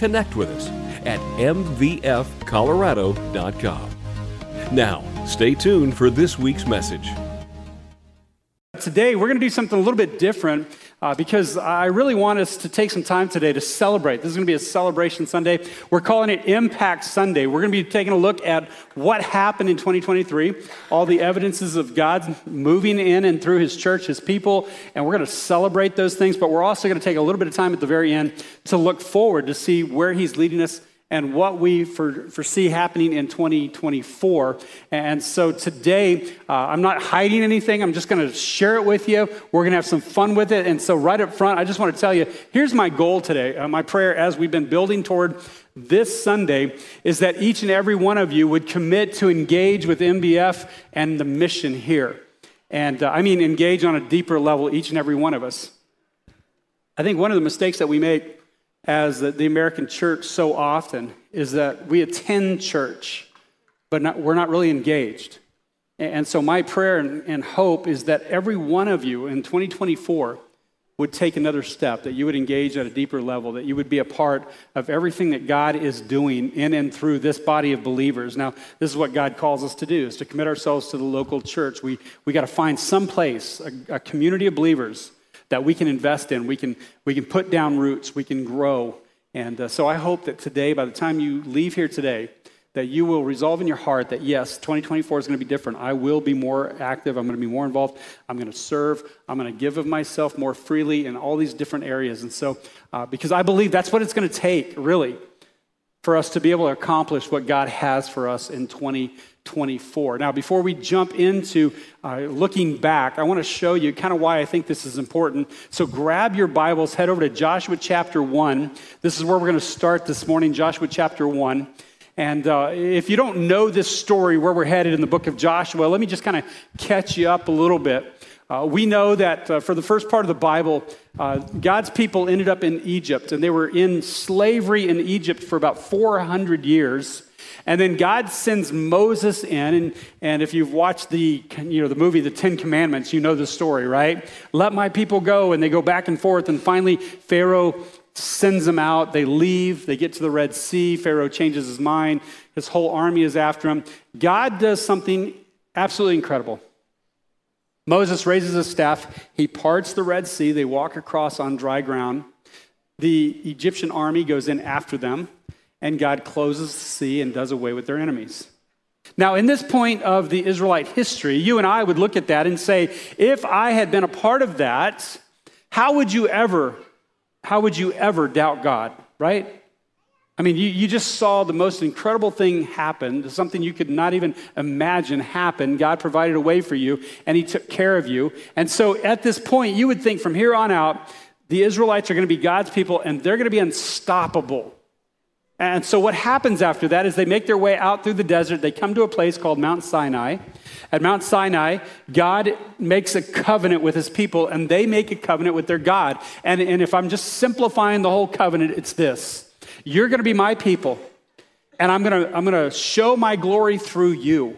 connect with us at mvfcolorado.com. Now, stay tuned for this week's message. Today, we're going to do something a little bit different uh, because I really want us to take some time today to celebrate. This is going to be a celebration Sunday. We're calling it Impact Sunday. We're going to be taking a look at what happened in 2023, all the evidences of God moving in and through His church, His people, and we're going to celebrate those things. But we're also going to take a little bit of time at the very end to look forward to see where He's leading us and what we foresee happening in 2024. And so today, uh, I'm not hiding anything. I'm just going to share it with you. We're going to have some fun with it. And so, right up front, I just want to tell you here's my goal today. Uh, my prayer as we've been building toward this Sunday is that each and every one of you would commit to engage with MVF and the mission here. And uh, I mean, engage on a deeper level, each and every one of us. I think one of the mistakes that we make as the, the American church so often is that we attend church, but not, we're not really engaged. And so, my prayer and, and hope is that every one of you in 2024 would take another step, that you would engage at a deeper level, that you would be a part of everything that God is doing in and through this body of believers. Now, this is what God calls us to do, is to commit ourselves to the local church. We, we got to find some place, a, a community of believers that we can invest in. We can, we can put down roots, we can grow. And uh, so I hope that today, by the time you leave here today, that you will resolve in your heart that yes, 2024 is going to be different. I will be more active. I'm going to be more involved. I'm going to serve. I'm going to give of myself more freely in all these different areas. And so, uh, because I believe that's what it's going to take, really, for us to be able to accomplish what God has for us in 2024. 24. Now, before we jump into uh, looking back, I want to show you kind of why I think this is important. So, grab your Bibles, head over to Joshua chapter 1. This is where we're going to start this morning, Joshua chapter 1. And uh, if you don't know this story, where we're headed in the book of Joshua, let me just kind of catch you up a little bit. Uh, we know that uh, for the first part of the Bible, uh, God's people ended up in Egypt, and they were in slavery in Egypt for about 400 years. And then God sends Moses in, and, and if you've watched the, you know, the movie The Ten Commandments, you know the story, right? Let my people go, and they go back and forth, and finally Pharaoh sends them out. They leave, they get to the Red Sea. Pharaoh changes his mind, his whole army is after him. God does something absolutely incredible. Moses raises his staff, he parts the Red Sea, they walk across on dry ground. The Egyptian army goes in after them and God closes the sea and does away with their enemies. Now, in this point of the Israelite history, you and I would look at that and say, if I had been a part of that, how would you ever, how would you ever doubt God, right? I mean, you, you just saw the most incredible thing happen, something you could not even imagine happen. God provided a way for you, and He took care of you. And so at this point, you would think from here on out, the Israelites are going to be God's people, and they're going to be unstoppable. And so, what happens after that is they make their way out through the desert. They come to a place called Mount Sinai. At Mount Sinai, God makes a covenant with his people, and they make a covenant with their God. And, and if I'm just simplifying the whole covenant, it's this You're going to be my people, and I'm going to, I'm going to show my glory through you.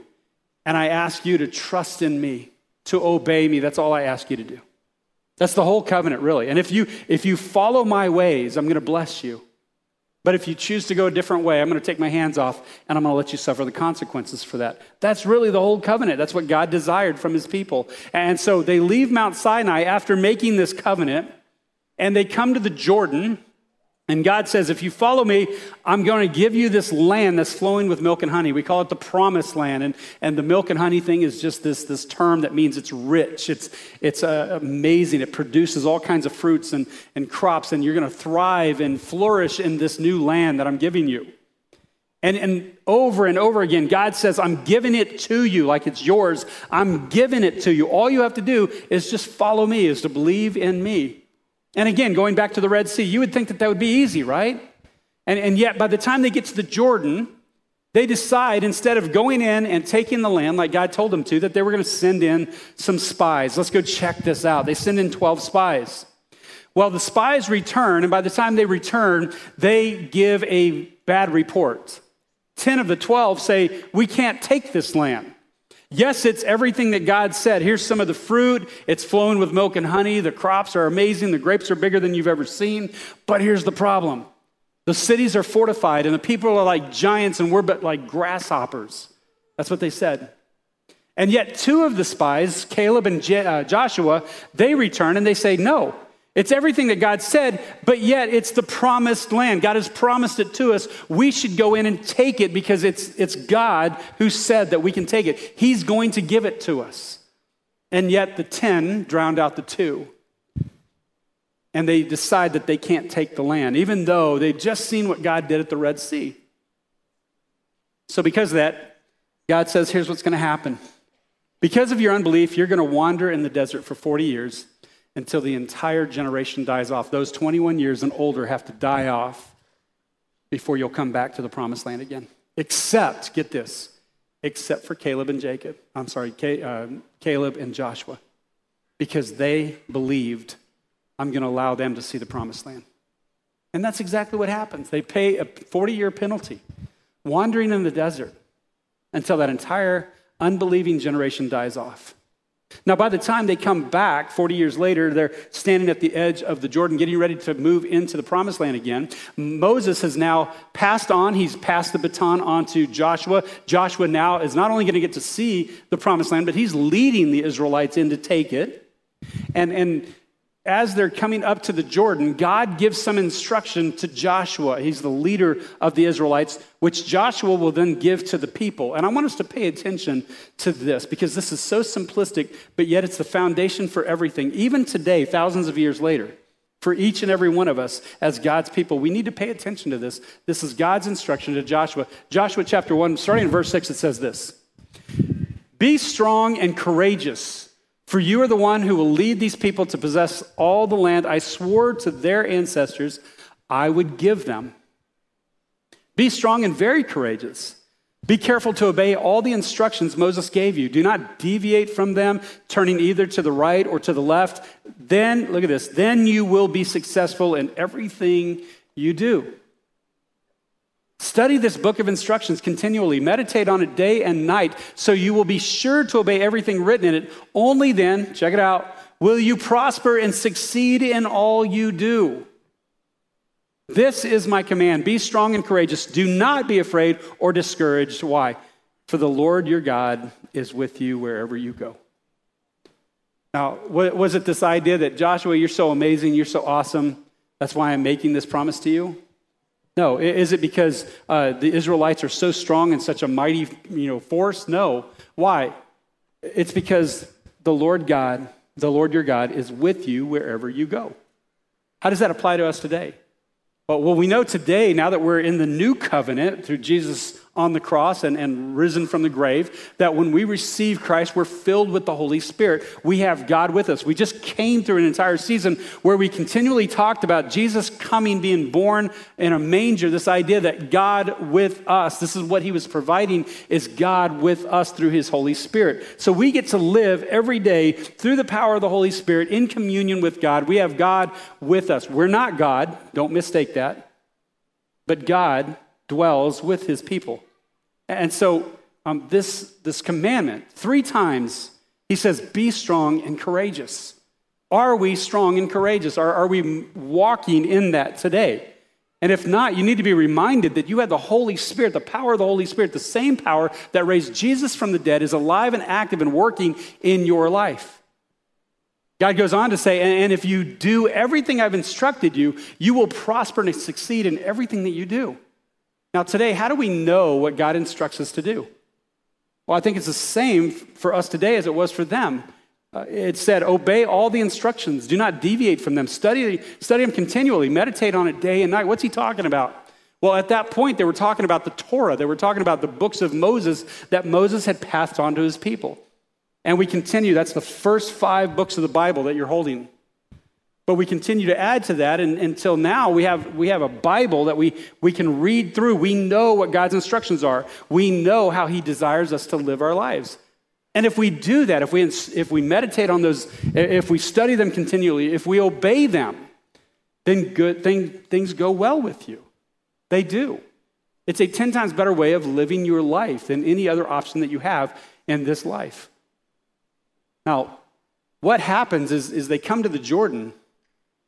And I ask you to trust in me, to obey me. That's all I ask you to do. That's the whole covenant, really. And if you, if you follow my ways, I'm going to bless you. But if you choose to go a different way, I'm going to take my hands off and I'm going to let you suffer the consequences for that. That's really the whole covenant. That's what God desired from his people. And so they leave Mount Sinai after making this covenant and they come to the Jordan and God says, if you follow me, I'm going to give you this land that's flowing with milk and honey. We call it the promised land. And, and the milk and honey thing is just this, this term that means it's rich, it's, it's uh, amazing. It produces all kinds of fruits and, and crops, and you're going to thrive and flourish in this new land that I'm giving you. And, and over and over again, God says, I'm giving it to you like it's yours. I'm giving it to you. All you have to do is just follow me, is to believe in me. And again, going back to the Red Sea, you would think that that would be easy, right? And, and yet, by the time they get to the Jordan, they decide instead of going in and taking the land like God told them to, that they were going to send in some spies. Let's go check this out. They send in 12 spies. Well, the spies return, and by the time they return, they give a bad report. 10 of the 12 say, We can't take this land. Yes, it's everything that God said. Here's some of the fruit. It's flowing with milk and honey. The crops are amazing. The grapes are bigger than you've ever seen. But here's the problem the cities are fortified, and the people are like giants, and we're but like grasshoppers. That's what they said. And yet, two of the spies, Caleb and uh, Joshua, they return and they say, No, it's everything that God said, but yet it's the promised land. God has promised it to us. We should go in and take it because it's, it's God who said that we can take it. He's going to give it to us. And yet the 10 drowned out the two and they decide that they can't take the land, even though they've just seen what God did at the Red Sea. So, because of that, God says, here's what's going to happen. Because of your unbelief, you're going to wander in the desert for 40 years until the entire generation dies off. Those 21 years and older have to die off before you'll come back to the promised land again. Except, get this, except for Caleb and Jacob. I'm sorry, uh, Caleb and Joshua, because they believed I'm going to allow them to see the promised land. And that's exactly what happens. They pay a 40 year penalty, wandering in the desert until that entire unbelieving generation dies off. Now, by the time they come back 40 years later, they're standing at the edge of the Jordan, getting ready to move into the promised land again. Moses has now passed on, he's passed the baton on to Joshua. Joshua now is not only going to get to see the promised land, but he's leading the Israelites in to take it. And, and as they're coming up to the Jordan, God gives some instruction to Joshua. He's the leader of the Israelites, which Joshua will then give to the people. And I want us to pay attention to this because this is so simplistic, but yet it's the foundation for everything. Even today, thousands of years later, for each and every one of us as God's people, we need to pay attention to this. This is God's instruction to Joshua. Joshua chapter 1, starting in verse 6, it says this Be strong and courageous. For you are the one who will lead these people to possess all the land I swore to their ancestors I would give them. Be strong and very courageous. Be careful to obey all the instructions Moses gave you. Do not deviate from them, turning either to the right or to the left. Then, look at this, then you will be successful in everything you do. Study this book of instructions continually. Meditate on it day and night so you will be sure to obey everything written in it. Only then, check it out, will you prosper and succeed in all you do. This is my command be strong and courageous. Do not be afraid or discouraged. Why? For the Lord your God is with you wherever you go. Now, was it this idea that Joshua, you're so amazing, you're so awesome, that's why I'm making this promise to you? No. Is it because uh, the Israelites are so strong and such a mighty you know, force? No. Why? It's because the Lord God, the Lord your God, is with you wherever you go. How does that apply to us today? Well, well, we know today, now that we're in the new covenant through Jesus on the cross and, and risen from the grave, that when we receive Christ, we're filled with the Holy Spirit. We have God with us. We just came through an entire season where we continually talked about Jesus coming, being born in a manger, this idea that God with us, this is what he was providing, is God with us through his Holy Spirit. So we get to live every day through the power of the Holy Spirit in communion with God. We have God with us. We're not God, don't mistake that, but God dwells with his people. And so, um, this, this commandment, three times, he says, Be strong and courageous. Are we strong and courageous? Are, are we walking in that today? And if not, you need to be reminded that you have the Holy Spirit, the power of the Holy Spirit, the same power that raised Jesus from the dead is alive and active and working in your life. God goes on to say, and if you do everything I've instructed you, you will prosper and succeed in everything that you do. Now, today, how do we know what God instructs us to do? Well, I think it's the same for us today as it was for them. Uh, it said, Obey all the instructions, do not deviate from them, study, study them continually, meditate on it day and night. What's he talking about? Well, at that point, they were talking about the Torah, they were talking about the books of Moses that Moses had passed on to his people. And we continue, that's the first five books of the Bible that you're holding. But we continue to add to that, and until now, we have, we have a Bible that we, we can read through. We know what God's instructions are, we know how He desires us to live our lives. And if we do that, if we, if we meditate on those, if we study them continually, if we obey them, then good thing, things go well with you. They do. It's a 10 times better way of living your life than any other option that you have in this life. Now, what happens is, is they come to the Jordan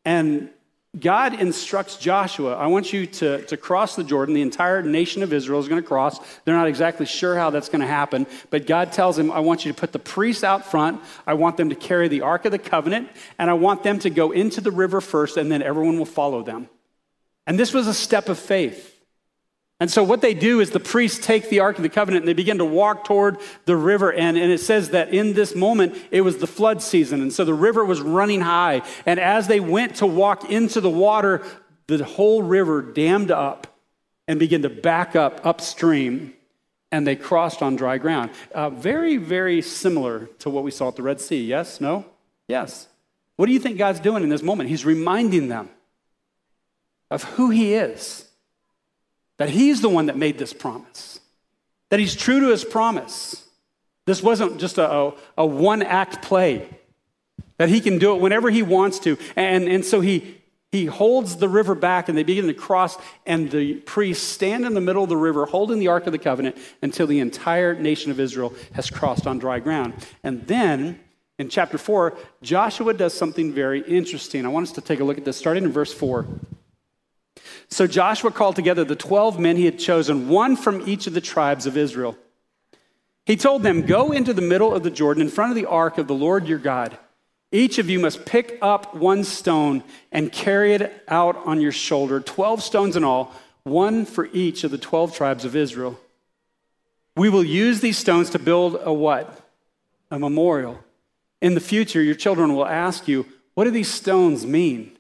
and God instructs Joshua, I want you to, to cross the Jordan. The entire nation of Israel is going to cross. They're not exactly sure how that's going to happen, but God tells him, I want you to put the priests out front. I want them to carry the Ark of the Covenant, and I want them to go into the river first, and then everyone will follow them. And this was a step of faith. And so, what they do is the priests take the Ark of the Covenant and they begin to walk toward the river. And, and it says that in this moment, it was the flood season. And so the river was running high. And as they went to walk into the water, the whole river dammed up and began to back up upstream. And they crossed on dry ground. Uh, very, very similar to what we saw at the Red Sea. Yes? No? Yes. What do you think God's doing in this moment? He's reminding them of who He is that he's the one that made this promise, that he's true to his promise. This wasn't just a, a, a one act play, that he can do it whenever he wants to. And, and so he, he holds the river back and they begin to cross, and the priests stand in the middle of the river holding the Ark of the Covenant until the entire nation of Israel has crossed on dry ground. And then in chapter 4, Joshua does something very interesting. I want us to take a look at this, starting in verse 4. So Joshua called together the 12 men he had chosen, one from each of the tribes of Israel. He told them, Go into the middle of the Jordan in front of the ark of the Lord your God. Each of you must pick up one stone and carry it out on your shoulder, 12 stones in all, one for each of the 12 tribes of Israel. We will use these stones to build a what? A memorial. In the future, your children will ask you, What do these stones mean?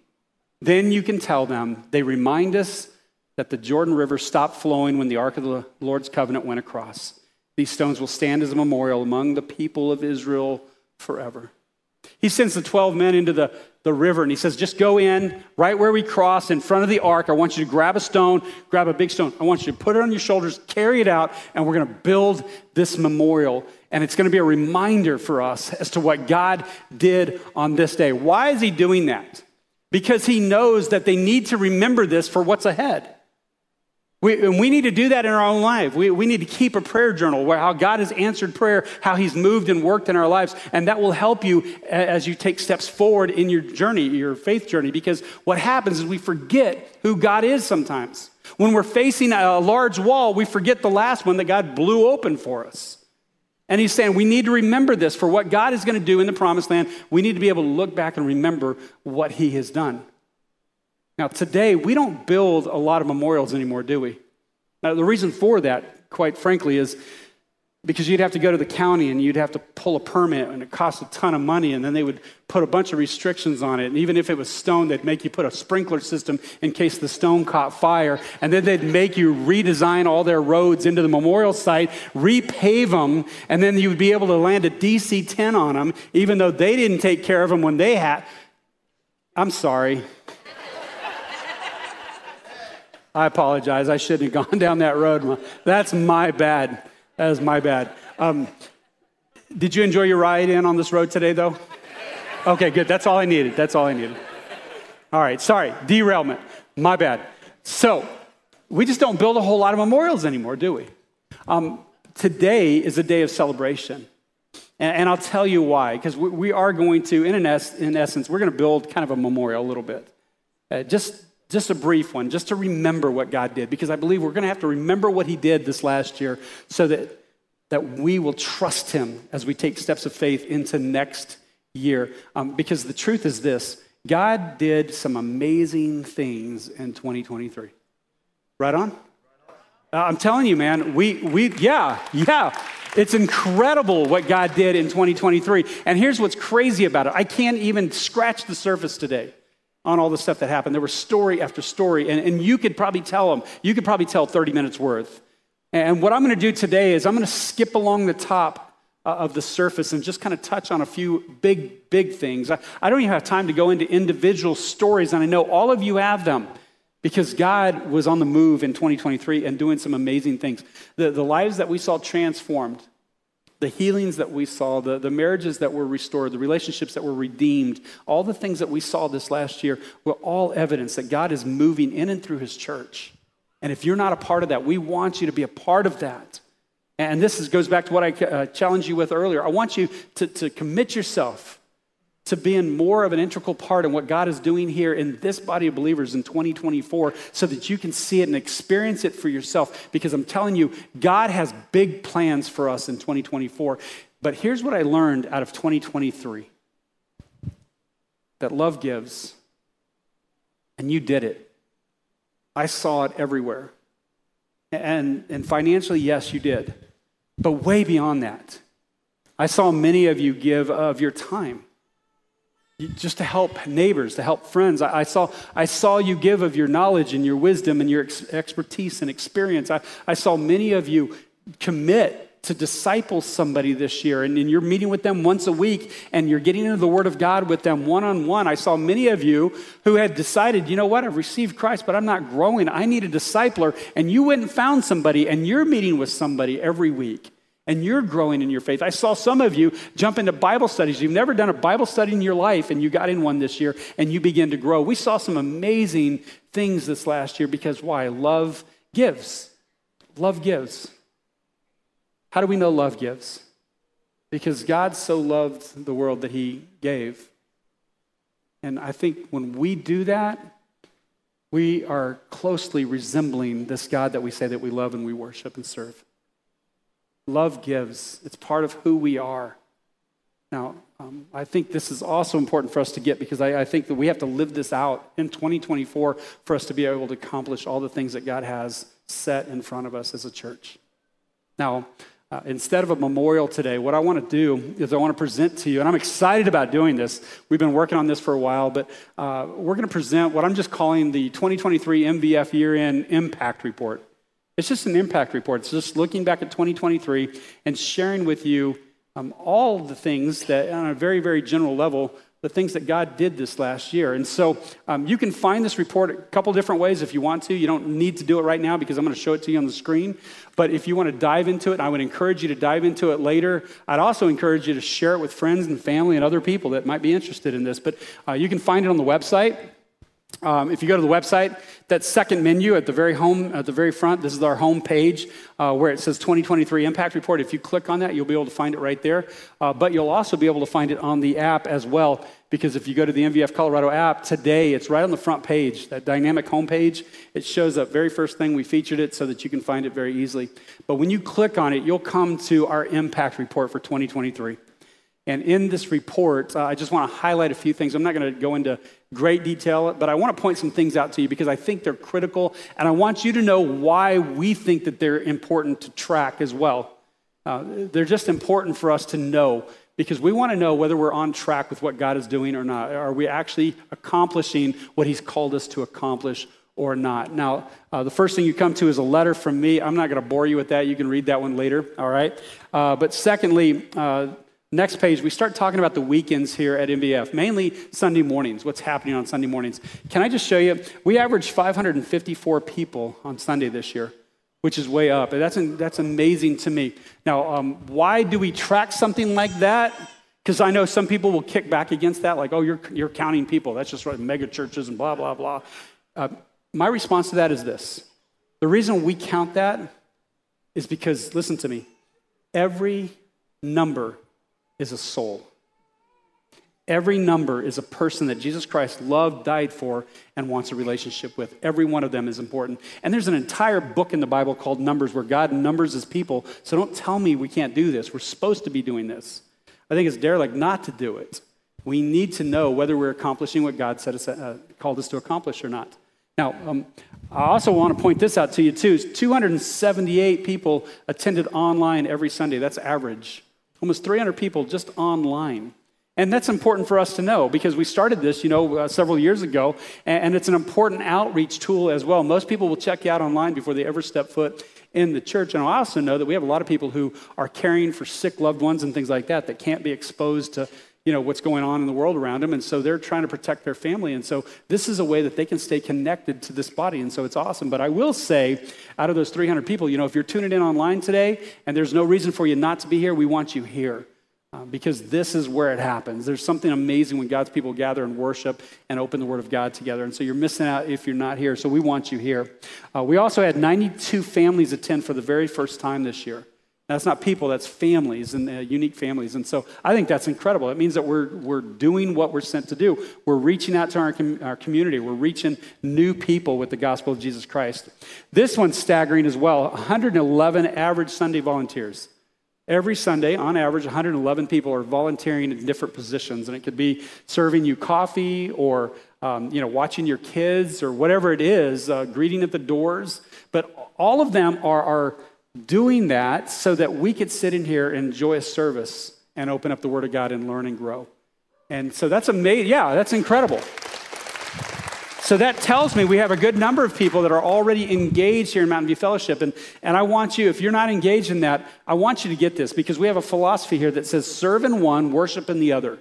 Then you can tell them, they remind us that the Jordan River stopped flowing when the Ark of the Lord's covenant went across. These stones will stand as a memorial among the people of Israel forever. He sends the 12 men into the, the river and he says, Just go in right where we cross in front of the ark. I want you to grab a stone, grab a big stone. I want you to put it on your shoulders, carry it out, and we're going to build this memorial. And it's going to be a reminder for us as to what God did on this day. Why is he doing that? Because he knows that they need to remember this for what's ahead. We, and we need to do that in our own life. We, we need to keep a prayer journal where how God has answered prayer, how he's moved and worked in our lives. And that will help you as you take steps forward in your journey, your faith journey. Because what happens is we forget who God is sometimes. When we're facing a large wall, we forget the last one that God blew open for us. And he's saying we need to remember this for what God is going to do in the promised land. We need to be able to look back and remember what he has done. Now, today, we don't build a lot of memorials anymore, do we? Now, the reason for that, quite frankly, is because you'd have to go to the county and you'd have to pull a permit and it costs a ton of money and then they would put a bunch of restrictions on it. And even if it was stone they'd make you put a sprinkler system in case the stone caught fire. And then they'd make you redesign all their roads into the memorial site repave them and then you would be able to land a dc-10 on them even though they didn't take care of them when they had i'm sorry. I apologize. I shouldn't have gone down that road. That's my bad that is my bad. Um, did you enjoy your ride in on this road today, though? Okay, good. That's all I needed. That's all I needed. All right, sorry, derailment. My bad. So, we just don't build a whole lot of memorials anymore, do we? Um, today is a day of celebration. And, and I'll tell you why, because we, we, are going to, in, es- in essence, we're going to build kind of a memorial a little bit. Uh, just just a brief one, just to remember what God did, because I believe we're going to have to remember what He did this last year so that, that we will trust Him as we take steps of faith into next year. Um, because the truth is this God did some amazing things in 2023. Right on? Uh, I'm telling you, man, we, we, yeah, yeah. It's incredible what God did in 2023. And here's what's crazy about it I can't even scratch the surface today on all the stuff that happened. There was story after story, and, and you could probably tell them. You could probably tell 30 minutes worth. And what I'm going to do today is I'm going to skip along the top uh, of the surface and just kind of touch on a few big, big things. I, I don't even have time to go into individual stories, and I know all of you have them because God was on the move in 2023 and doing some amazing things. The, the lives that we saw transformed, the healings that we saw, the, the marriages that were restored, the relationships that were redeemed, all the things that we saw this last year were all evidence that God is moving in and through his church. And if you're not a part of that, we want you to be a part of that. And this is, goes back to what I uh, challenged you with earlier. I want you to, to commit yourself to being more of an integral part in what God is doing here in this body of believers in 2024 so that you can see it and experience it for yourself. Because I'm telling you, God has big plans for us in 2024. But here's what I learned out of 2023 that love gives, and you did it. I saw it everywhere. And, and financially, yes, you did. But way beyond that, I saw many of you give of your time just to help neighbors, to help friends. I, I, saw, I saw you give of your knowledge and your wisdom and your ex- expertise and experience. I, I saw many of you commit to disciple somebody this year, and, and you're meeting with them once a week, and you're getting into the Word of God with them one on one. I saw many of you who had decided, you know what, I've received Christ, but I'm not growing. I need a discipler. And you went and found somebody, and you're meeting with somebody every week and you're growing in your faith. I saw some of you jump into Bible studies. You've never done a Bible study in your life, and you got in one this year and you begin to grow. We saw some amazing things this last year because why? Love gives. Love gives. How do we know love gives? Because God so loved the world that he gave. And I think when we do that, we are closely resembling this God that we say that we love and we worship and serve. Love gives, it's part of who we are. Now, um, I think this is also important for us to get because I, I, think that we have to live this out in 2024 for us to be able to accomplish all the things that God has set in front of us as a church. Now, uh, instead of a memorial today, what I want to do is I want to present to you, and I'm excited about doing this. We've been working on this for a while, but uh, we're going to present what I'm just calling the 2023 MVF Year End Impact Report. It's just an impact report. It's just looking back at 2023 and sharing with you um, all the things that, on a very, very general level, the things that God did this last year. And so um, you can find this report a couple different ways if you want to. You don't need to do it right now because I'm going to show it to you on the screen. But if you want to dive into it, I would encourage you to dive into it later. I'd also encourage you to share it with friends and family and other people that might be interested in this. But uh, you can find it on the website. Um, if you go to the website, that second menu at the very home, at the very front, this is our home page uh, where it says 2023 Impact Report. If you click on that, you'll be able to find it right there. Uh, but you'll also be able to find it on the app as well, because if you go to the MVF Colorado app today, it's right on the front page, that dynamic home page. It shows up very first thing. We featured it so that you can find it very easily. But when you click on it, you'll come to our Impact Report for 2023. And in this report, uh, I just want to highlight a few things. I'm not going to go into great detail, but I want to point some things out to you because I think they're critical, and I want you to know why we think that they're important to track as well. Uh, they're just important for us to know because we want to know whether we're on track with what God is doing or not. Are we actually accomplishing what He's called us to accomplish or not? Now, uh, the first thing you come to is a letter from me. I'm not going to bore you with that. You can read that one later, all right? Uh, but secondly, uh, Next page, we start talking about the weekends here at MVF, mainly Sunday mornings, what's happening on Sunday mornings. Can I just show you? We averaged 554 people on Sunday this year, which is way up. That's, that's amazing to me. Now, um, why do we track something like that? Because I know some people will kick back against that, like, oh, you're, you're counting people. That's just mega churches and blah, blah, blah. Uh, my response to that is this the reason we count that is because, listen to me, every number is a soul. Every number is a person that Jesus Christ loved, died for, and wants a relationship with. Every one of them is important. And there's an entire book in the Bible called Numbers where God numbers his people. So don't tell me we can't do this. We're supposed to be doing this. I think it's derelict not to do it. We need to know whether we're accomplishing what God said us, uh, called us to accomplish or not. Now, um, I also want to point this out to you too. 278 people attended online every Sunday. That's average almost 300 people just online. And that's important for us to know because we started this, you know, uh, several years ago, and, and, it's an important outreach tool as well. Most people will check you out online before they ever step foot in the church. And I also know that we have a lot of people who are caring for sick loved ones and things like that that can't be exposed to you know what's going on in the world around them and so they're trying to protect their family and so this is a way that they can stay connected to this body and so it's awesome but i will say out of those 300 people you know if you're tuning in online today and there's no reason for you not to be here we want you here uh, because this is where it happens. There's something amazing when God's people gather and worship and open the Word of God together. And so you're missing out if you're not here. So we want you here. Uh, we also had 92 families attend for the very first time this year. That's not people, that's families and uh, unique families. And so I think that's incredible. It means that we're, we're doing what we're sent to do. We're reaching out to our, com- our community, we're reaching new people with the gospel of Jesus Christ. This one's staggering as well 111 average Sunday volunteers. Every Sunday, on average, 111 people are volunteering in different positions, and it could be serving you coffee or um, you know watching your kids or whatever it is, uh, greeting at the doors. But all of them are, are doing that so that we could sit in here and enjoy a service and open up the Word of God and learn and grow. And so that's amazing. Yeah, that's incredible. So that tells me we have a good number of people that are already engaged here in Mountain View Fellowship. And, and I want you, if you're not engaged in that, I want you to get this because we have a philosophy here that says serve in one, worship in the other,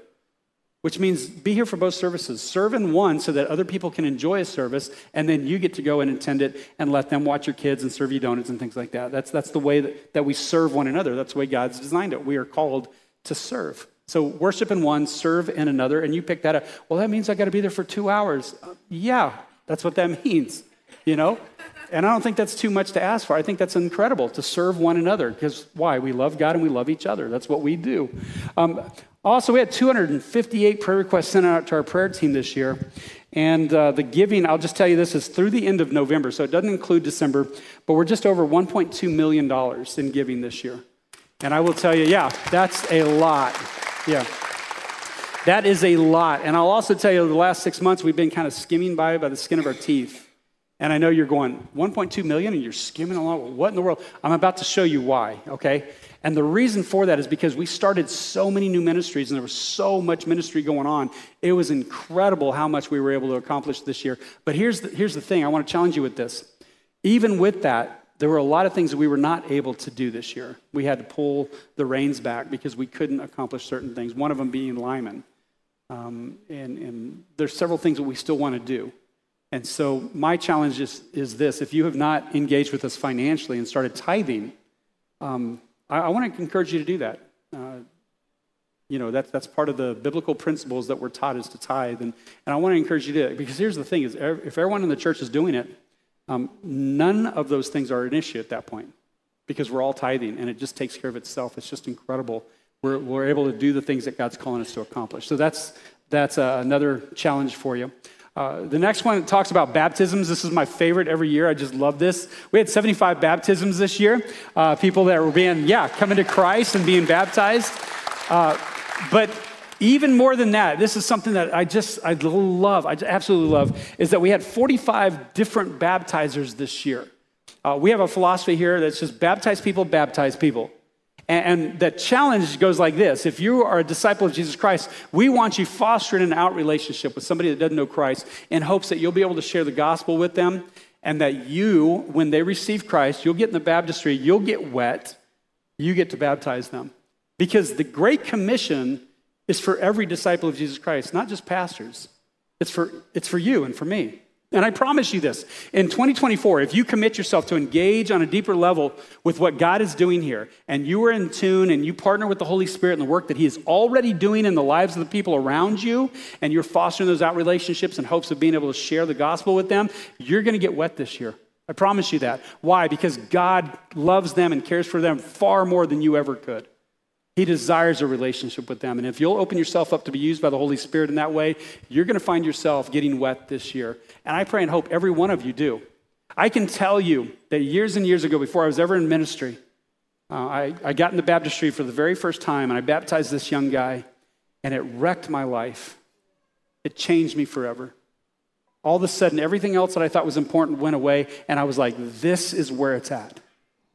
which means be here for both services. Serve in one so that other people can enjoy a service, and then you get to go and attend it and let them watch your kids and serve you donuts and things like that. That's, that's the way that, that we serve one another. That's the way God's designed it. We are called to serve. So worship in one, serve in another, and you pick that up. Well, that means I got to be there for two hours. Uh, yeah, that's what that means, you know? And I don't think that's too much to ask for. I think that's incredible to serve one another because why? We love God and we love each other. That's what we do. Um, also, we had 258 prayer requests sent out to our prayer team this year. And uh, the giving, I'll just tell you this, is through the end of November. So it doesn't include December, but we're just over $1.2 million in giving this year. And I will tell you, yeah, that's a lot. Yeah. That is a lot. And I'll also tell you, the last six months, we've been kind of skimming by by the skin of our teeth. And I know you're going, 1.2 million and you're skimming along. What in the world? I'm about to show you why, okay? And the reason for that is because we started so many new ministries and there was so much ministry going on. It was incredible how much we were able to accomplish this year. But here's the, here's the thing I want to challenge you with this. Even with that, there were a lot of things that we were not able to do this year. We had to pull the reins back because we couldn't accomplish certain things, one of them being Lyman. Um, and, and there's several things that we still want to do. And so my challenge is, is this if you have not engaged with us financially and started tithing, um, I, I want to encourage you to do that. Uh, you know, that's, that's part of the biblical principles that we're taught is to tithe. And, and I want to encourage you to, because here's the thing is if everyone in the church is doing it, um, none of those things are an issue at that point because we're all tithing and it just takes care of itself. It's just incredible. We're, we're able to do the things that God's calling us to accomplish. So that's, that's uh, another challenge for you. Uh, the next one talks about baptisms. This is my favorite every year. I just love this. We had 75 baptisms this year. Uh, people that were being, yeah, coming to Christ and being baptized. Uh, but even more than that, this is something that I just, I love, I absolutely love, is that we had 45 different baptizers this year. Uh, we have a philosophy here that's just baptize people, baptize people. And, the challenge goes like this If you are a disciple of Jesus Christ, we want you fostering an out relationship with somebody that doesn't know Christ in hopes that you'll be able to share the gospel with them and that you, when they receive Christ, you'll get in the baptistry, you'll get wet, you get to baptize them. Because the Great Commission is for every disciple of Jesus Christ, not just pastors. It's for, it's for you and for me. And I promise you this in 2024, if you commit yourself to engage on a deeper level with what God is doing here, and you are in tune and you partner with the Holy Spirit in the work that He is already doing in the lives of the people around you, and you're fostering those out relationships in hopes of being able to share the gospel with them, you're going to get wet this year. I promise you that. Why? Because God loves them and cares for them far more than you ever could. He desires a relationship with them. And if you'll open yourself up to be used by the Holy Spirit in that way, you're going to find yourself getting wet this year. And I pray and hope every one of you do. I can tell you that years and years ago, before I was ever in ministry, uh, I, I got in the baptistry for the very first time and I baptized this young guy, and it wrecked my life. It changed me forever. All of a sudden, everything else that I thought was important went away, and I was like, this is where it's at.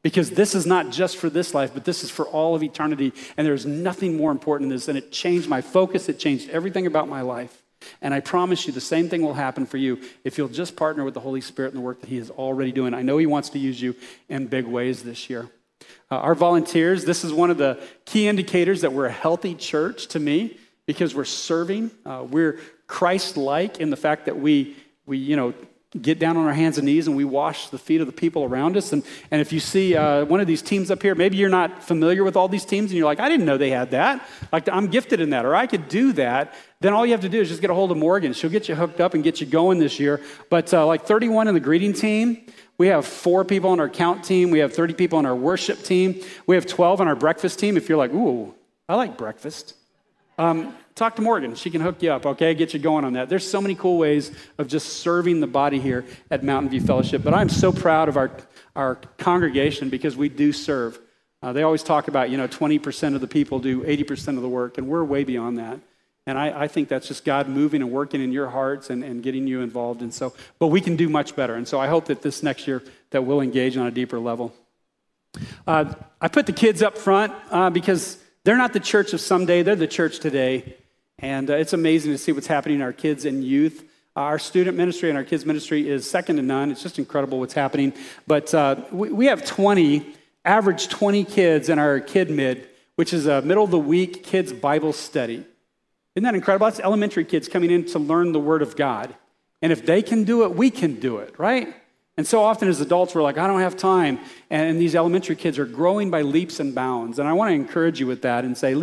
Because this is not just for this life, but this is for all of eternity. And there's nothing more important than this. And it changed my focus, it changed everything about my life. And I promise you, the same thing will happen for you if you'll just partner with the Holy Spirit in the work that He is already doing. I know He wants to use you in big ways this year. Uh, our volunteers, this is one of the key indicators that we're a healthy church to me because we're serving. Uh, we're Christ like in the fact that we, we, you know, get down on our hands and knees and we wash the feet of the people around us. And, and if you see uh, one of these teams up here, maybe you're not familiar with all these teams and you're like, I didn't know they had that. Like, I'm gifted in that, or I could do that. Then all you have to do is just get a hold of Morgan. She'll get you hooked up and get you going this year. But uh, like 31 in the greeting team, we have four people on our count team. We have 30 people on our worship team. We have 12 on our breakfast team. If you're like, ooh, I like breakfast. Um, talk to Morgan. She can hook you up, okay? Get you going on that. There's so many cool ways of just serving the body here at Mountain View Fellowship. But I'm so proud of our, our congregation because we do serve. Uh, they always talk about, you know, 20% of the people do 80% of the work, and we're way beyond that. And I, I, think that's just God moving and working in your hearts and, and getting you involved. And so, but we can do much better. And so I hope that this next year that we'll engage on a deeper level. Uh, I put the kids up front uh, because they're not the church of someday, they're the church today. And uh, it's amazing to see what's happening in our kids and youth. Our student ministry and our kids ministry is second to none. It's just incredible what's happening. But uh, we, we have 20, average 20 kids in our kid mid, which is a middle of the week kids Bible study. Isn't that incredible? That's elementary kids coming in to learn the Word of God. And if they can do it, we can do it, right? And so often as adults, we're like, I don't have time. And these elementary kids are growing by leaps and bounds. And I want to encourage you with that and say,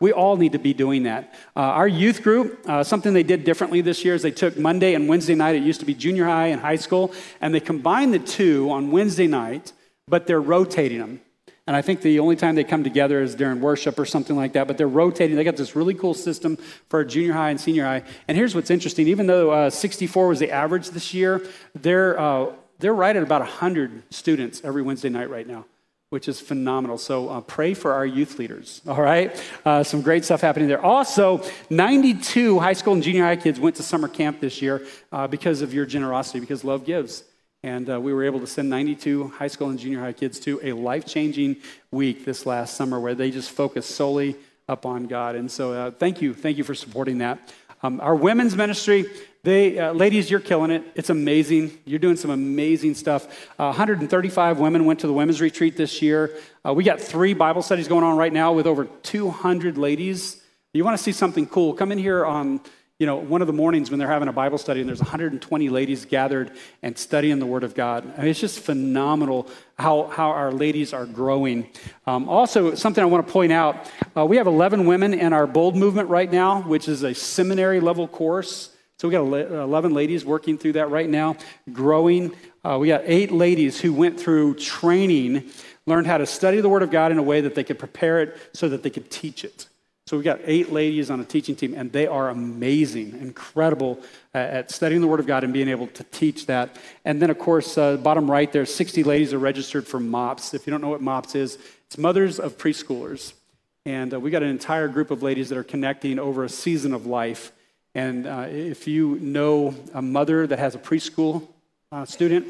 we all need to be doing that. Uh, our youth group, uh, something they did differently this year is they took Monday and Wednesday night. It used to be junior high and high school. And they combined the two on Wednesday night, but they're rotating them. And I think the only time they come together is during worship or something like that. But they're rotating. They got this really cool system for junior high and senior high. And here's what's interesting even though uh, 64 was the average this year, they're uh, they're right at about 100 students every Wednesday night right now, which is phenomenal. So uh, pray for our youth leaders, all right? Uh, some great stuff happening there. Also, 92 high school and junior high kids went to summer camp this year uh, because of your generosity, because love gives. And uh, we were able to send 92 high school and junior high kids to a life changing week this last summer where they just focused solely upon God. And so, uh, thank you. Thank you for supporting that. Um, our women's ministry, they, uh, ladies, you're killing it. It's amazing. You're doing some amazing stuff. Uh, 135 women went to the women's retreat this year. Uh, we got three Bible studies going on right now with over 200 ladies. You want to see something cool? Come in here on you know, one of the mornings when they're having a Bible study and there's 120 ladies gathered and studying the Word of God. I mean, it's just phenomenal how, how our ladies are growing. Um, also, something I want to point out uh, we have 11 women in our Bold movement right now, which is a seminary level course. So we got 11 ladies working through that right now, growing. Uh, we got eight ladies who went through training, learned how to study the Word of God in a way that they could prepare it so that they could teach it. So we've got eight ladies on a teaching team, and they are amazing, incredible at studying the Word of God and being able to teach that. And then, of course, uh, bottom right there, 60 ladies are registered for MOPS. If you don't know what MOPS is, it's Mothers of Preschoolers. And uh, we got an entire group of ladies that are connecting over a season of life and uh, if you know a mother that has a preschool uh, student,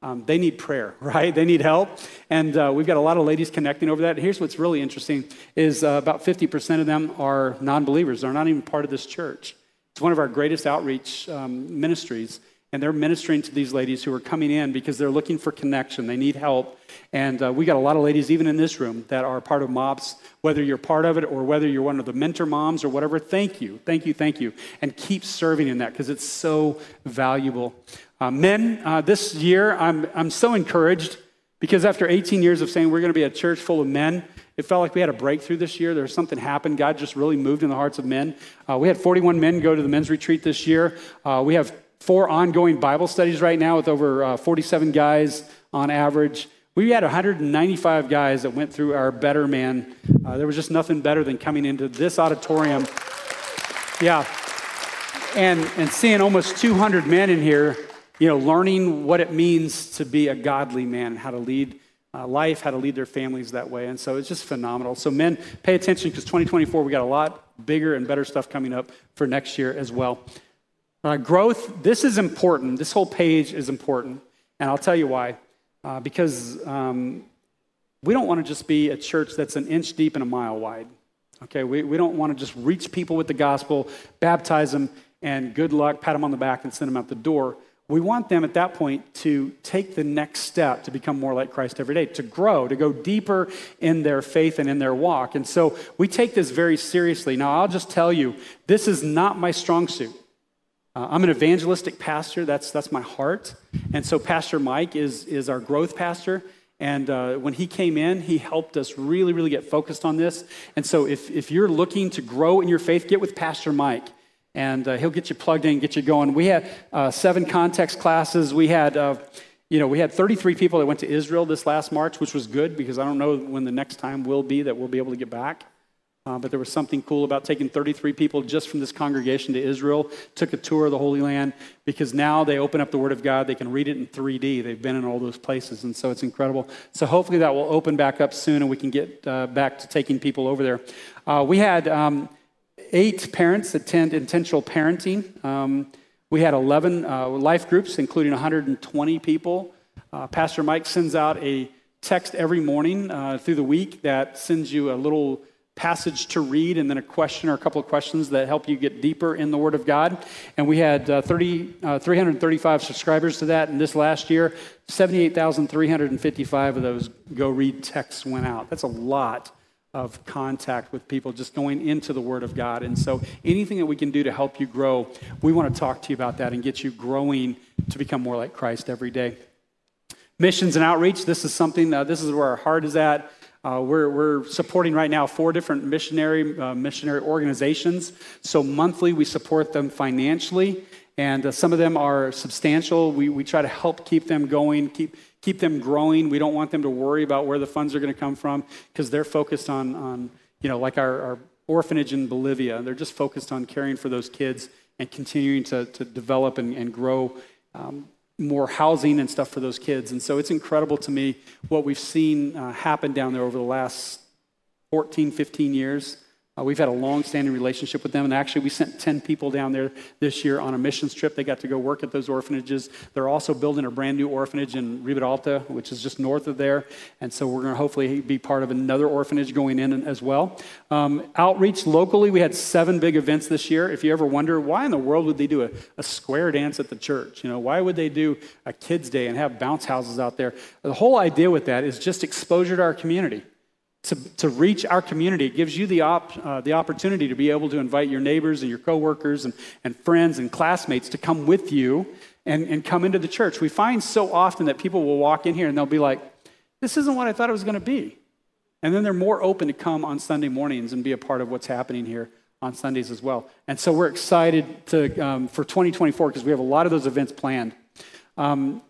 um, they need prayer, right? They need help. And uh, we've got a lot of ladies connecting over that. Here's what's really interesting is uh, about 50% of them are non-believers. They're not even part of this church. It's one of our greatest outreach um, ministries and they're ministering to these ladies who are coming in because they're looking for connection. They need help. And uh, we got a lot of ladies, even in this room, that are part of MOPS, whether you're part of it or whether you're one of the mentor moms or whatever. Thank you, thank you, thank you. And keep serving in that because it's so valuable. Uh, men, uh, this year, I'm, I'm so encouraged because after 18 years of saying we're going to be a church full of men, it felt like we had a breakthrough this year. There was something happened. God just really moved in the hearts of men. Uh, we had 41 men go to the men's retreat this year. Uh, we have four ongoing Bible studies right now with over uh, 47 guys on average. We had 195 guys that went through our Better Man. Uh, there was just nothing better than coming into this auditorium. Yeah. And, and seeing almost 200 men in here, you know, learning what it means to be a godly man, how to lead uh, life, how to lead their families that way. And so it's just phenomenal. So, men, pay attention because 2024, we got a lot bigger and better stuff coming up for next year as well. Uh, growth, this is important. This whole page is important. And I'll tell you why. Uh, because um, we don't want to just be a church that's an inch deep and a mile wide. Okay, we, we don't want to just reach people with the gospel, baptize them, and good luck, pat them on the back, and send them out the door. We want them at that point to take the next step to become more like Christ every day, to grow, to go deeper in their faith and in their walk. And so we take this very seriously. Now, I'll just tell you, this is not my strong suit. Uh, I'm an evangelistic pastor, that's, that's my heart. And so, Pastor Mike is, is our growth pastor. And uh, when he came in, he helped us really, really get focused on this. And so, if, if you're looking to grow in your faith, get with Pastor Mike and uh, he'll get you plugged in, get you going. We had uh, seven context classes. We had, uh, you know, we had 33 people that went to Israel this last March, which was good because I don't know when the next time will be that we'll be able to get back. Uh, but there was something cool about taking 33 people just from this congregation to Israel, took a tour of the Holy Land, because now they open up the Word of God. They can read it in 3D. They've been in all those places, and so it's incredible. So hopefully that will open back up soon and we can get uh, back to taking people over there. Uh, we had. Um, eight parents attend intentional parenting. Um, we had 11 uh, life groups, including 120 people. Uh, Pastor Mike sends out a text every morning uh, through the week that sends you a little passage to read and then a question or a couple of questions that help you get deeper in the Word of God. And we had uh, 30, uh, 335 subscribers to that. And this last year, 78,355 of those go read texts went out. That's a lot of contact with people, just going into the Word of God. And so, anything that we can do to help you grow, we want to talk to you about that and get you growing to become more like Christ every day. Missions and outreach, this is something, uh, this is where our heart is at. Uh, we're, we're supporting right now four different missionary, uh, missionary organizations. So, monthly, we support them financially, and uh, some of them are substantial. We, we try to help keep them going, keep keep them growing. We don't want them to worry about where the funds are going to come from because they're focused on, on you know, like our, our, orphanage in Bolivia. They're just focused on caring for those kids and continuing to, to develop and, and grow um, more housing and stuff for those kids. And so it's incredible to me what we've seen uh, happen down there over the last 14, 15 years. Uh, we've had a long standing relationship with them, and actually, we sent 10 people down there this year on a missions trip. They got to go work at those orphanages. They're also building a brand new orphanage in Riberalta, which is just north of there. And so, we're going to hopefully be part of another orphanage going in as well. Um, outreach locally, we had seven big events this year. If you ever wonder why in the world would they do a, a square dance at the church? You know, why would they do a kids' day and have bounce houses out there? The whole idea with that is just exposure to our community to, to reach our community. It gives you the, op, uh, the opportunity to be able to invite your neighbors and your coworkers and, and friends and classmates to come with you and, and come into the church. We find so often that people will walk in here and they'll be like, this isn't what I thought it was going to be. And then they're more open to come on Sunday mornings and be a part of what's happening here on Sundays as well. And so we're excited to, um, for 2024 because we have a lot of those events planned. Um,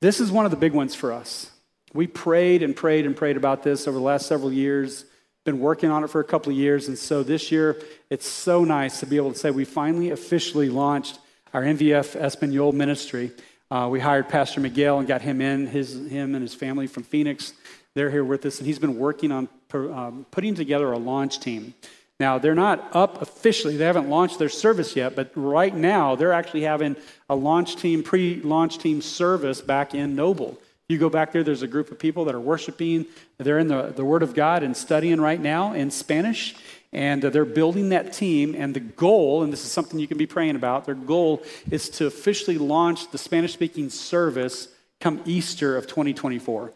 this is one of the big ones for us. We prayed and prayed and prayed about this over the last several years, been working on it for a couple of years. And so this year, it's so nice to be able to say we finally officially launched our MVF Espanol ministry. Uh, we hired Pastor Miguel and got him in, his, him and his family from Phoenix. They're here with us, and he's been working on um, putting together a launch team. Now, they're not up officially, they haven't launched their service yet, but right now they're actually having a launch team, pre launch team service back in Noble. You go back there, there's a group of people that are worshiping. They're in the, the Word of God and studying right now in Spanish. And uh, they're building that team. And the goal, and this is something you can be praying about, their goal is to officially launch the Spanish speaking service come Easter of 2024.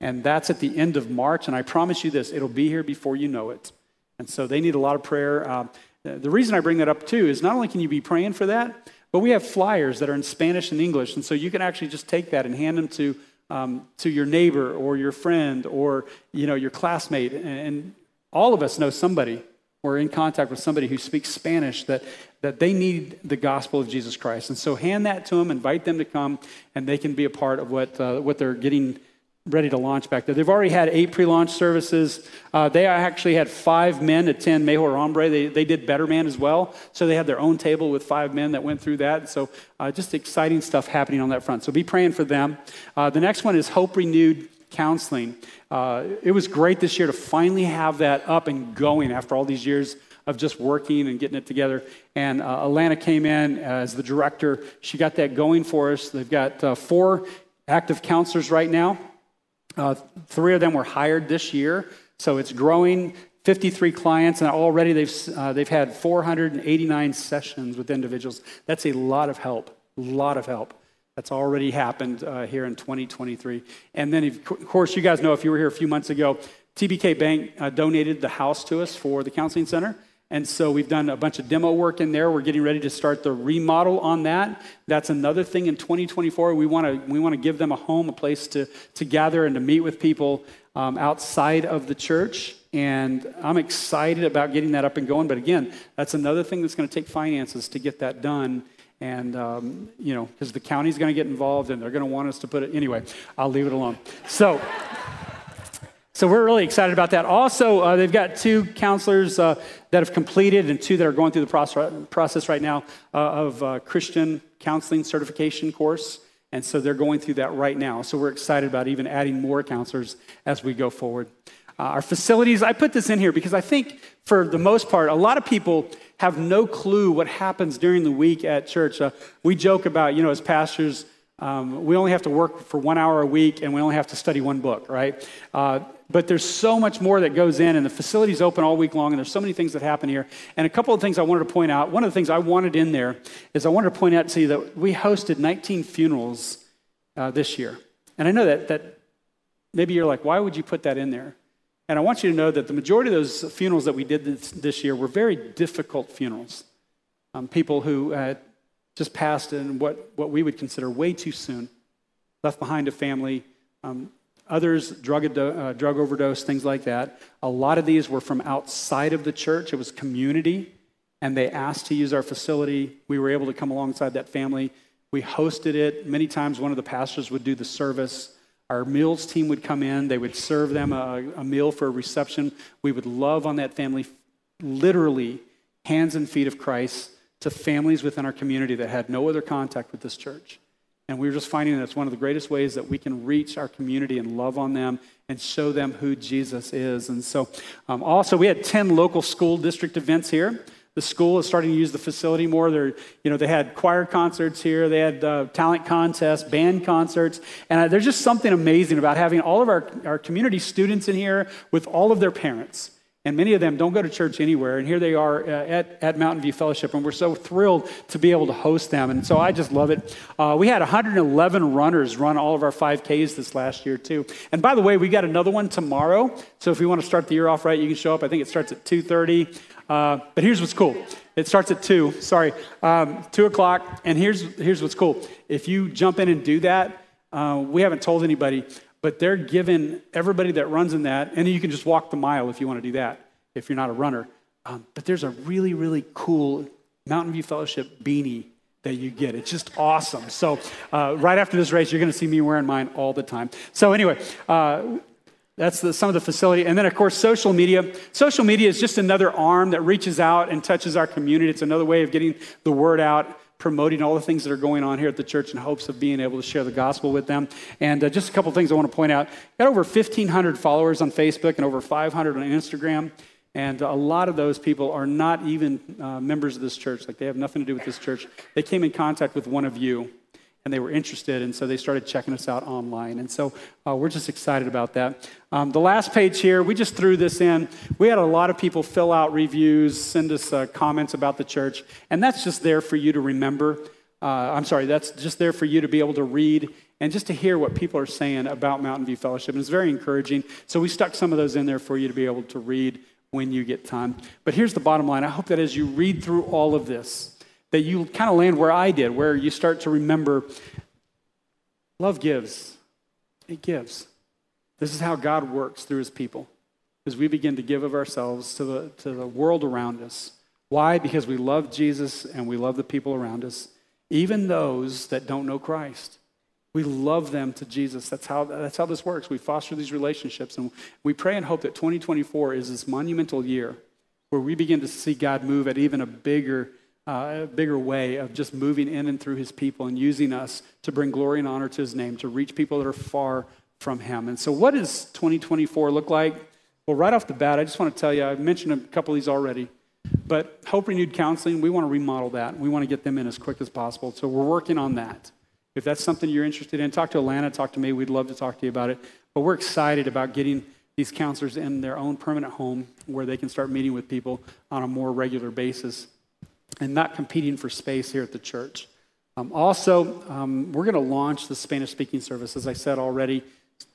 And that's at the end of March. And I promise you this, it'll be here before you know it. And so they need a lot of prayer. Uh, the reason I bring that up too is not only can you be praying for that, but we have flyers that are in Spanish and English. And so you can actually just take that and hand them to um, to your neighbor or your friend or you know your classmate. And all of us know somebody or in contact with somebody who speaks spanish that that they need the gospel of jesus christ. And so hand that to them invite them to come and they can be a part of what uh, what they're getting ready to launch back there. They've already had eight pre launch services. Uh, they actually had five men attend Mejor Hombre. They, they did Better Man as well. So they had their own table with five men that went through that. So uh, just exciting stuff happening on that front. So be praying for them. Uh, the next one is Hope Renewed Counseling. Uh, it was great this year to finally have that up and going after all these years of just working and getting it together. And uh, Alana came in as the director. She got that going for us. They've got uh, four active counselors right now. Uh, three of them were hired this year, so it's growing. 53 clients, and already they've, uh, they've had 489 sessions with individuals. That's a lot of help, a lot of help. That's already happened uh, here in 2023. And then, of course, you guys know if you were here a few months ago, TBK Bank uh, donated the house to us for the counseling center. And so we've done a bunch of demo work in there. We're getting ready to start the remodel on that. That's another thing in 2024. We want to we want to give them a home, a place to to gather and to meet with people um, outside of the church. And I'm excited about getting that up and going. But again, that's another thing that's going to take finances to get that done. And, um, you know, because the county's going to get involved and they're going to want us to put it. Anyway, I'll leave it alone. So, so we're really excited about that. Also, uh, they've got two counselors uh, that have completed and two that are going through the process right now uh, of uh, Christian counseling certification course. And so they're going through that right now. So we're excited about even adding more counselors as we go forward. Uh, our facilities, I put this in here because I think for the most part, a lot of people have no clue what happens during the week at church. Uh, we joke about, you know, as pastors, um, we only have to work for one hour a week and we only have to study one book, right? Uh, but there's so much more that goes in, and the facility's open all week long, and there's so many things that happen here. And a couple of things I wanted to point out. One of the things I wanted in there is I wanted to point out to you that we hosted 19 funerals uh, this year. And I know that, that maybe you're like, why would you put that in there? And I want you to know that the majority of those funerals that we did this, this year were very difficult funerals. Um, people who just passed in what, what we would consider way too soon, left behind a family, um, others drug, uh, drug overdose, things like that. A lot of these were from outside of the church, it was community, and they asked to use our facility. We were able to come alongside that family. We hosted it. Many times, one of the pastors would do the service. Our meals team would come in, they would serve them a, a meal for a reception. We would love on that family, literally, hands and feet of Christ to families within our community that had no other contact with this church. And we were just finding that it's one of the greatest ways that we can reach our community and love on them and show them who Jesus is. And so, um, also, we had 10 local school district events here. The school is starting to use the facility more. They're, you know, they had choir concerts here, they had uh, talent contests, band concerts, and uh, there's just something amazing about having all of our, our community students in here with all of their parents. And many of them don't go to church anywhere. And here they are uh, at, at Mountain View Fellowship. And we're so thrilled to be able to host them. And so I just love it. Uh, we had 111 runners run all of our 5Ks this last year, too. And by the way, we got another one tomorrow. So if you want to start the year off right, you can show up. I think it starts at 2.30. Uh, but here's what's cool. It starts at 2, sorry, um, 2 o'clock. And here's, here's what's cool. If you jump in and do that, uh, we haven't told anybody, but they're giving everybody that runs in that, and you can just walk the mile if you want to do that, if you're not a runner. Um, but there's a really, really cool Mountain View Fellowship beanie that you get. It's just awesome. So, uh, right after this race, you're going to see me wearing mine all the time. So, anyway, uh, that's the, some of the facility. And then, of course, social media. Social media is just another arm that reaches out and touches our community. It's another way of getting the word out, promoting all the things that are going on here at the church in hopes of being able to share the gospel with them. And uh, just a couple things I want to point out. Got over 1,500 followers on Facebook and over 500 on Instagram. And a lot of those people are not even uh, members of this church. Like they have nothing to do with this church. They came in contact with one of you and they were interested, and so they started checking us out online. And so uh, we're just excited about that. Um, the last page here, we just threw this in. We had a lot of people fill out reviews, send us uh, comments about the church, and that's just there for you to remember. Uh, I'm sorry, that's just there for you to be able to read and just to hear what people are saying about Mountain View Fellowship. And it's very encouraging. So we stuck some of those in there for you to be able to read when you get time. But here's the bottom line I hope that as you read through all of this, that you kind of land where I did, where you start to remember love gives. It gives. This is how God works through his people, as we begin to give of ourselves to the, to the world around us. Why? Because we love Jesus and we love the people around us, even those that don't know Christ. We love them to Jesus. That's how, that's how this works. We foster these relationships. And we pray and hope that 2024 is this monumental year where we begin to see God move at even a bigger uh, a bigger way of just moving in and through his people and using us to bring glory and honor to his name, to reach people that are far from him. And so, what does 2024 look like? Well, right off the bat, I just want to tell you, I've mentioned a couple of these already, but Hope Renewed Counseling, we want to remodel that. We want to get them in as quick as possible. So, we're working on that. If that's something you're interested in, talk to Alana, talk to me. We'd love to talk to you about it. But we're excited about getting these counselors in their own permanent home where they can start meeting with people on a more regular basis and not competing for space here at the church. Um, also, um, we're going to launch the Spanish speaking service, as I said already.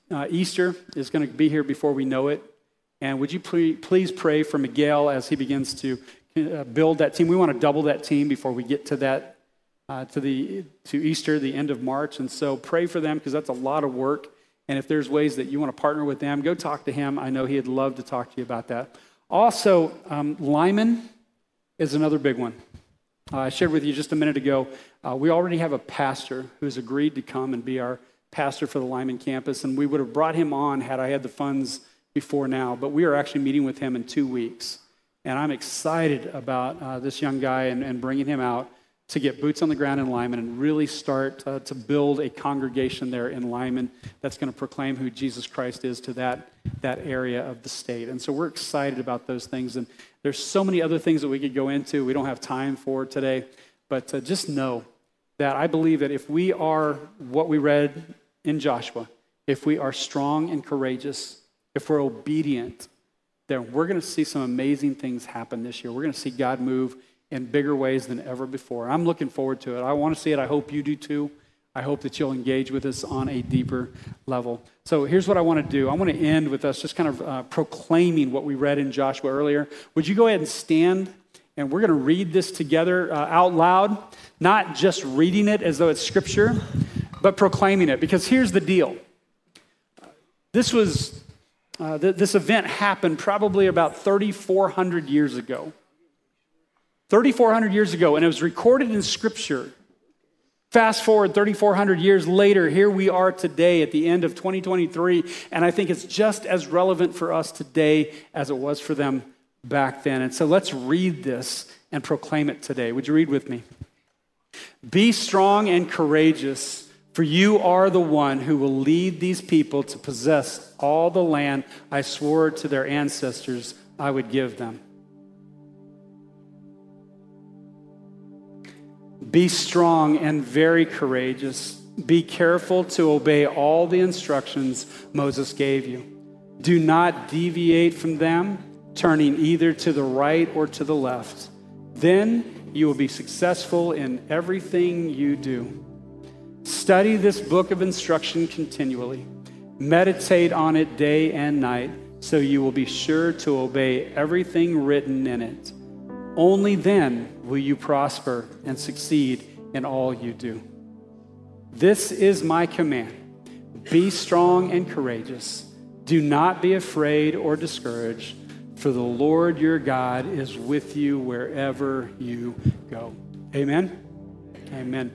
Uh, Easter is going to be here before we know it. And would you please pray for Miguel as he begins to uh, build that team? We want to double that team before we get to that uh, to the to Easter, the end of March. And so pray for them because that's a lot of work. And if there's ways that you want to partner with them, go talk to him. I know he'd love to talk to you about that. Also, um, Lyman is another big one. Uh, I shared with you just a minute ago, uh, we already have a pastor who's agreed to come and be our pastor for the Lyman campus, and we would have brought him on had I had the funds before now, but we are actually meeting with him in two weeks. And I'm excited about uh, this young guy and, and, bringing him out to get boots on the ground in Lyman and really start uh, to build a congregation there in Lyman that's going to proclaim who Jesus Christ is to that, that area of the state. And so we're excited about those things. And there's so many other things that we could go into, we don't have time for today. But uh, just know that I believe that if we are what we read in Joshua, if we are strong and courageous, if we're obedient, then we're going to see some amazing things happen this year. We're going to see God move in bigger ways than ever before. I'm looking forward to it. I want to see it. I hope you do too. I hope that you'll engage with us on a deeper level. So here's what I want to do. I want to end with us just kind of uh, proclaiming what we read in Joshua earlier. Would you go ahead and stand? And we're going to read this together uh, out loud, not just reading it as though it's scripture, but proclaiming it. Because here's the deal this was uh, th- this event happened probably about 3,400 years ago. 3,400 years ago, and it was recorded in Scripture. Fast forward 3,400 years later, here we are today at the end of 2023, and I think it's just as relevant for us today as it was for them back then. And so let's read this and proclaim it today. Would you read with me? Be strong and courageous for you are the one who will lead these people to possess all the land I swore to their ancestors I would give them. Be strong and very courageous. Be careful to obey all the instructions Moses gave you. Do not deviate from them, turning either to the right or to the left. Then you will be successful in everything you do. Study this book of instruction continually. Meditate on it day and night so you will be sure to obey everything written in it. Only then will you prosper and succeed in all you do. This is my command be strong and courageous. Do not be afraid or discouraged, for the Lord your God is with you wherever you go. Amen. Amen.